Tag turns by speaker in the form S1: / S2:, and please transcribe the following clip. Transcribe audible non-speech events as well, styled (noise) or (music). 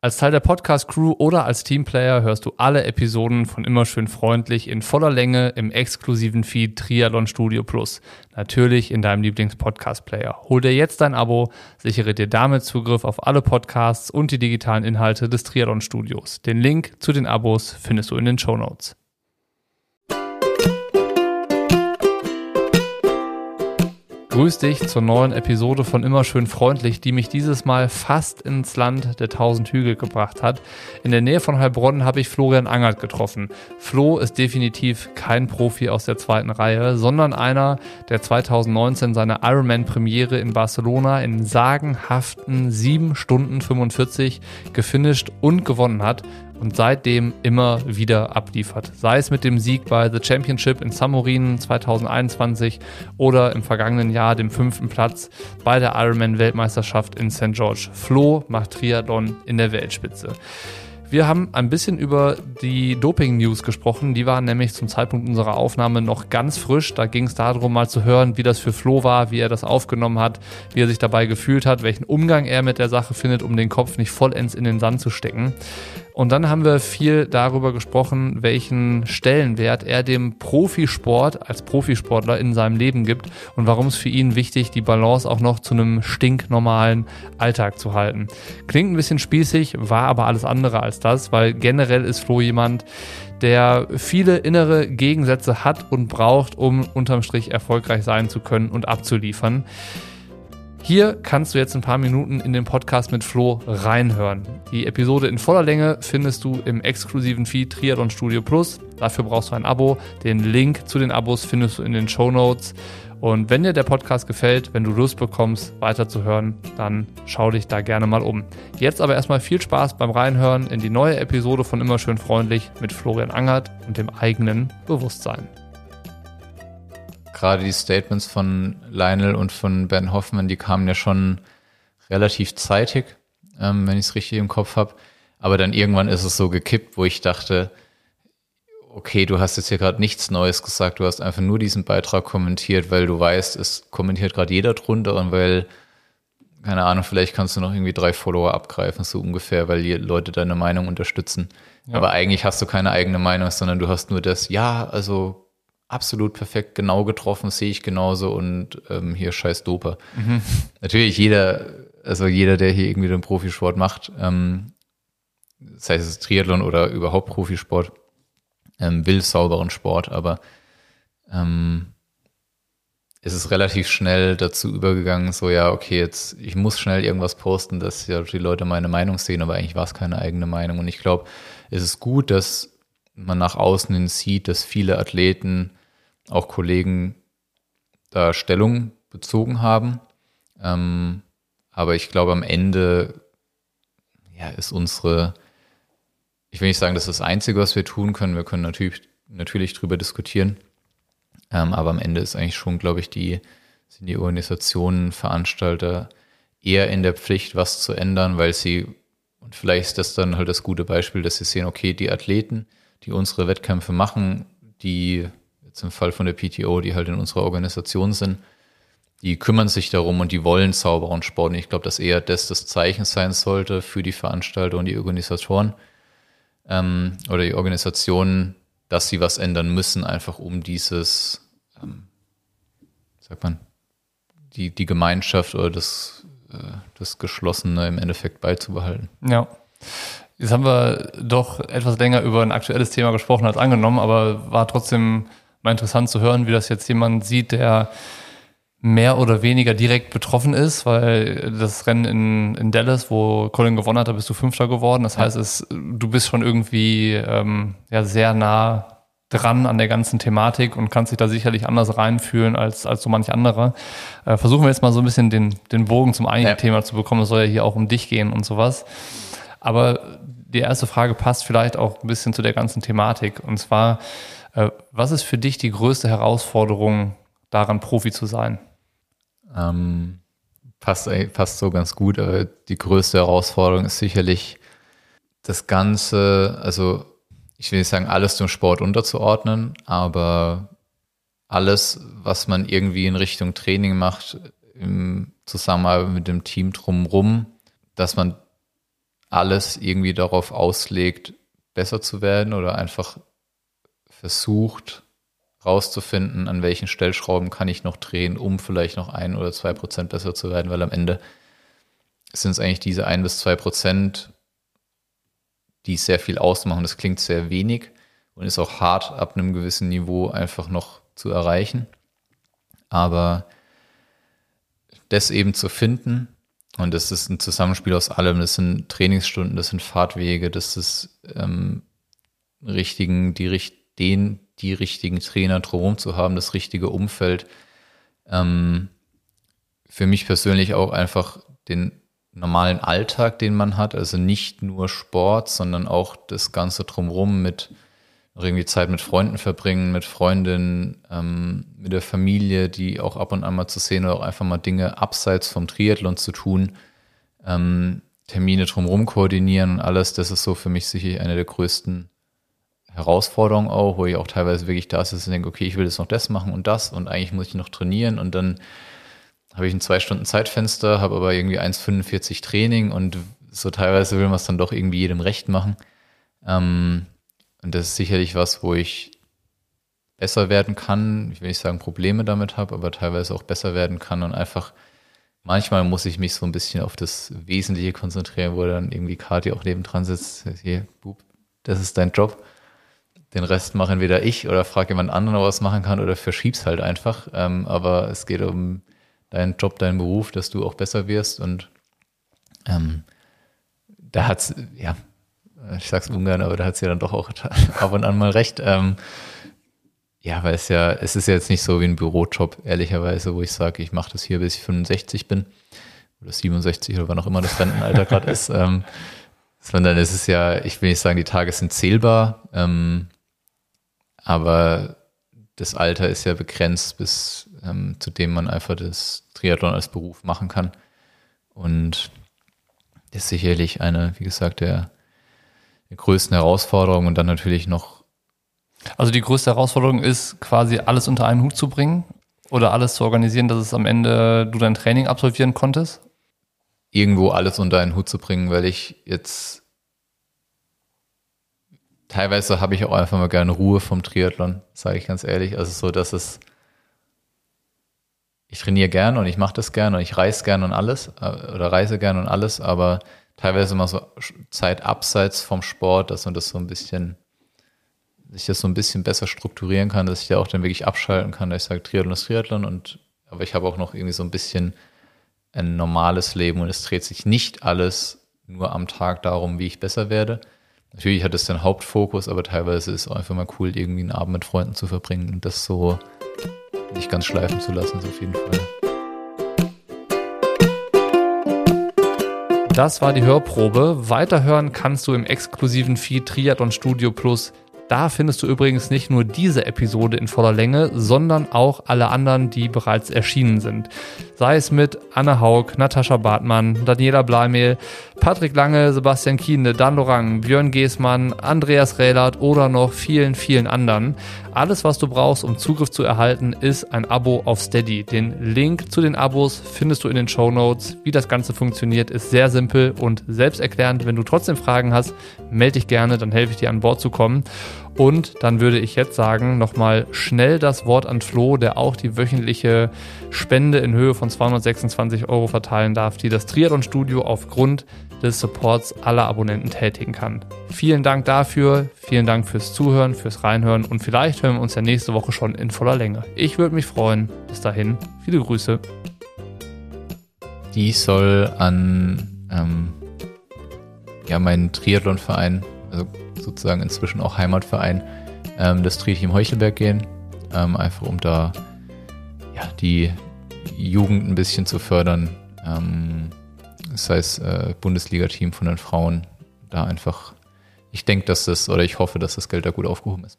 S1: Als Teil der Podcast-Crew oder als Teamplayer hörst du alle Episoden von Immer schön freundlich in voller Länge im exklusiven Feed Triathlon Studio Plus. Natürlich in deinem Lieblings-Podcast-Player. Hol dir jetzt dein Abo, sichere dir damit Zugriff auf alle Podcasts und die digitalen Inhalte des Triathlon Studios. Den Link zu den Abos findest du in den Show Notes. Grüß dich zur neuen Episode von Immer schön freundlich, die mich dieses Mal fast ins Land der tausend Hügel gebracht hat. In der Nähe von Heilbronn habe ich Florian Angert getroffen. Flo ist definitiv kein Profi aus der zweiten Reihe, sondern einer, der 2019 seine Ironman-Premiere in Barcelona in sagenhaften 7 Stunden 45 gefinisht und gewonnen hat und seitdem immer wieder abliefert. Sei es mit dem Sieg bei The Championship in Samorin 2021 oder im vergangenen Jahr dem fünften Platz bei der Ironman-Weltmeisterschaft in St. George. Flo macht Triathlon in der Weltspitze. Wir haben ein bisschen über die Doping-News gesprochen. Die waren nämlich zum Zeitpunkt unserer Aufnahme noch ganz frisch. Da ging es darum, mal zu hören, wie das für Flo war, wie er das aufgenommen hat, wie er sich dabei gefühlt hat, welchen Umgang er mit der Sache findet, um den Kopf nicht vollends in den Sand zu stecken. Und dann haben wir viel darüber gesprochen, welchen Stellenwert er dem Profisport als Profisportler in seinem Leben gibt und warum es für ihn wichtig, die Balance auch noch zu einem stinknormalen Alltag zu halten. Klingt ein bisschen spießig, war aber alles andere als das, weil generell ist Flo jemand, der viele innere Gegensätze hat und braucht, um unterm Strich erfolgreich sein zu können und abzuliefern. Hier kannst du jetzt ein paar Minuten in den Podcast mit Flo reinhören. Die Episode in voller Länge findest du im exklusiven Feed Triathlon Studio Plus. Dafür brauchst du ein Abo. Den Link zu den Abos findest du in den Show Notes. Und wenn dir der Podcast gefällt, wenn du Lust bekommst, weiterzuhören, dann schau dich da gerne mal um. Jetzt aber erstmal viel Spaß beim Reinhören in die neue Episode von Immer schön freundlich mit Florian Angert und dem eigenen Bewusstsein
S2: gerade die Statements von Lionel und von Ben Hoffman, die kamen ja schon relativ zeitig, ähm, wenn ich es richtig im Kopf habe. Aber dann irgendwann ist es so gekippt, wo ich dachte, okay, du hast jetzt hier gerade nichts Neues gesagt, du hast einfach nur diesen Beitrag kommentiert, weil du weißt, es kommentiert gerade jeder drunter und weil, keine Ahnung, vielleicht kannst du noch irgendwie drei Follower abgreifen, so ungefähr, weil die Leute deine Meinung unterstützen. Ja. Aber eigentlich hast du keine eigene Meinung, sondern du hast nur das, ja, also absolut perfekt genau getroffen, sehe ich genauso und ähm, hier scheiß Doper. Mhm. (laughs) Natürlich jeder, also jeder, der hier irgendwie den Profisport macht, ähm, sei es Triathlon oder überhaupt Profisport, ähm, will sauberen Sport, aber ähm, es ist relativ schnell dazu übergegangen, so ja, okay, jetzt ich muss schnell irgendwas posten, dass ja die Leute meine Meinung sehen, aber eigentlich war es keine eigene Meinung. Und ich glaube, es ist gut, dass man nach außen hin sieht, dass viele Athleten auch Kollegen da Stellung bezogen haben. Ähm, aber ich glaube, am Ende ja, ist unsere, ich will nicht sagen, das ist das Einzige, was wir tun können. Wir können natürlich, natürlich drüber diskutieren. Ähm, aber am Ende ist eigentlich schon, glaube ich, die, sind die Organisationen, Veranstalter eher in der Pflicht, was zu ändern, weil sie, und vielleicht ist das dann halt das gute Beispiel, dass sie sehen, okay, die Athleten, die unsere Wettkämpfe machen, die jetzt im Fall von der PTO, die halt in unserer Organisation sind, die kümmern sich darum und die wollen sauberen Sport. Und ich glaube, dass eher das das Zeichen sein sollte für die Veranstalter und die Organisatoren ähm, oder die Organisationen, dass sie was ändern müssen, einfach um dieses, ähm, sagt man, die, die Gemeinschaft oder das, äh, das Geschlossene im Endeffekt beizubehalten.
S1: Ja. Jetzt haben wir doch etwas länger über ein aktuelles Thema gesprochen als angenommen, aber war trotzdem mal interessant zu hören, wie das jetzt jemand sieht, der mehr oder weniger direkt betroffen ist, weil das Rennen in, in Dallas, wo Colin gewonnen hat, da bist du Fünfter geworden. Das heißt, es, du bist schon irgendwie ähm, ja, sehr nah dran an der ganzen Thematik und kannst dich da sicherlich anders reinfühlen als, als so manch andere. Äh, versuchen wir jetzt mal so ein bisschen den, den Bogen zum eigentlichen ja. Thema zu bekommen. Es soll ja hier auch um dich gehen und sowas. Aber die erste Frage passt vielleicht auch ein bisschen zu der ganzen Thematik. Und zwar, äh, was ist für dich die größte Herausforderung daran, Profi zu sein?
S2: Ähm, passt, passt so ganz gut, aber die größte Herausforderung ist sicherlich das Ganze, also ich will nicht sagen, alles dem Sport unterzuordnen, aber alles, was man irgendwie in Richtung Training macht, im Zusammenarbeit mit dem Team drumherum, dass man alles irgendwie darauf auslegt, besser zu werden oder einfach versucht rauszufinden, an welchen Stellschrauben kann ich noch drehen, um vielleicht noch ein oder zwei Prozent besser zu werden, weil am Ende sind es eigentlich diese ein bis zwei Prozent, die sehr viel ausmachen. Das klingt sehr wenig und ist auch hart ab einem gewissen Niveau einfach noch zu erreichen. Aber das eben zu finden, und das ist ein Zusammenspiel aus allem, das sind Trainingsstunden, das sind Fahrtwege, das ist ähm, richtigen, die, den, die richtigen Trainer drumherum zu haben, das richtige Umfeld. Ähm, für mich persönlich auch einfach den normalen Alltag, den man hat, also nicht nur Sport, sondern auch das Ganze drumherum mit irgendwie Zeit mit Freunden verbringen, mit Freundinnen, ähm, mit der Familie, die auch ab und an mal zu sehen oder auch einfach mal Dinge abseits vom Triathlon zu tun, ähm, Termine drumherum koordinieren und alles, das ist so für mich sicher eine der größten Herausforderungen auch, wo ich auch teilweise wirklich da sitze und denke, okay, ich will jetzt noch das machen und das und eigentlich muss ich noch trainieren und dann habe ich ein zwei Stunden Zeitfenster, habe aber irgendwie 1,45 Training und so teilweise will man es dann doch irgendwie jedem recht machen. Ähm, und das ist sicherlich was, wo ich besser werden kann. Ich will nicht sagen, Probleme damit habe, aber teilweise auch besser werden kann und einfach manchmal muss ich mich so ein bisschen auf das Wesentliche konzentrieren, wo dann irgendwie Kati auch nebendran sitzt. Hier, Bub, das ist dein Job. Den Rest mache entweder ich oder frage jemand anderen, was machen kann oder verschieb's halt einfach. Ähm, aber es geht um deinen Job, deinen Beruf, dass du auch besser wirst und ähm, da hat's, ja, ich sag's ungern, aber da hat sie ja dann doch auch (laughs) ab und an mal recht. Ähm, ja, weil es ja, es ist ja jetzt nicht so wie ein Bürojob, ehrlicherweise, wo ich sage, ich mache das hier, bis ich 65 bin oder 67 oder wann auch immer das Rentenalter gerade ist. Ähm, sondern es ist ja, ich will nicht sagen, die Tage sind zählbar, ähm, aber das Alter ist ja begrenzt, bis ähm, zu dem man einfach das Triathlon als Beruf machen kann. Und das ist sicherlich eine, wie gesagt, der die größten Herausforderungen und dann natürlich noch.
S1: Also die größte Herausforderung ist quasi alles unter einen Hut zu bringen oder alles zu organisieren, dass es am Ende du dein Training absolvieren konntest?
S2: Irgendwo alles unter einen Hut zu bringen, weil ich jetzt teilweise habe ich auch einfach mal gerne Ruhe vom Triathlon, sage ich ganz ehrlich. Also so, dass es ich trainiere gern und ich mache das gern und ich reise gern und alles äh, oder reise gern und alles, aber teilweise mal so Zeit abseits vom Sport, dass man das so ein bisschen, sich das so ein bisschen besser strukturieren kann, dass ich da auch dann wirklich abschalten kann, dass ich sage, Triathlon ist Triathlon und, aber ich habe auch noch irgendwie so ein bisschen ein normales Leben und es dreht sich nicht alles nur am Tag darum, wie ich besser werde. Natürlich hat es den Hauptfokus, aber teilweise ist es einfach mal cool, irgendwie einen Abend mit Freunden zu verbringen und das so nicht ganz schleifen zu lassen, ist auf jeden Fall.
S1: Das war die Hörprobe. Weiterhören kannst du im exklusiven Feed Triathlon Studio Plus. Da findest du übrigens nicht nur diese Episode in voller Länge, sondern auch alle anderen, die bereits erschienen sind sei es mit Anne Haug, Natascha Bartmann, Daniela Bleimehl, Patrick Lange, Sebastian Kiene, Dan Lorang, Björn Geßmann, Andreas Rehlert oder noch vielen, vielen anderen. Alles, was du brauchst, um Zugriff zu erhalten, ist ein Abo auf Steady. Den Link zu den Abos findest du in den Show Notes. Wie das Ganze funktioniert, ist sehr simpel und selbsterklärend. Wenn du trotzdem Fragen hast, melde dich gerne, dann helfe ich dir an Bord zu kommen. Und dann würde ich jetzt sagen, nochmal schnell das Wort an Flo, der auch die wöchentliche Spende in Höhe von 226 Euro verteilen darf, die das Triathlon Studio aufgrund des Supports aller Abonnenten tätigen kann. Vielen Dank dafür, vielen Dank fürs Zuhören, fürs Reinhören und vielleicht hören wir uns ja nächste Woche schon in voller Länge. Ich würde mich freuen. Bis dahin, viele Grüße.
S2: Die soll an ähm, ja, meinen Triathlonverein, also sozusagen inzwischen auch Heimatverein, ähm, das Tri-Team Heuchelberg gehen. Ähm, einfach um da ja, die Jugend ein bisschen zu fördern. Ähm, das heißt, äh, Bundesliga-Team von den Frauen da einfach, ich denke, dass das, oder ich hoffe, dass das Geld da gut aufgehoben ist.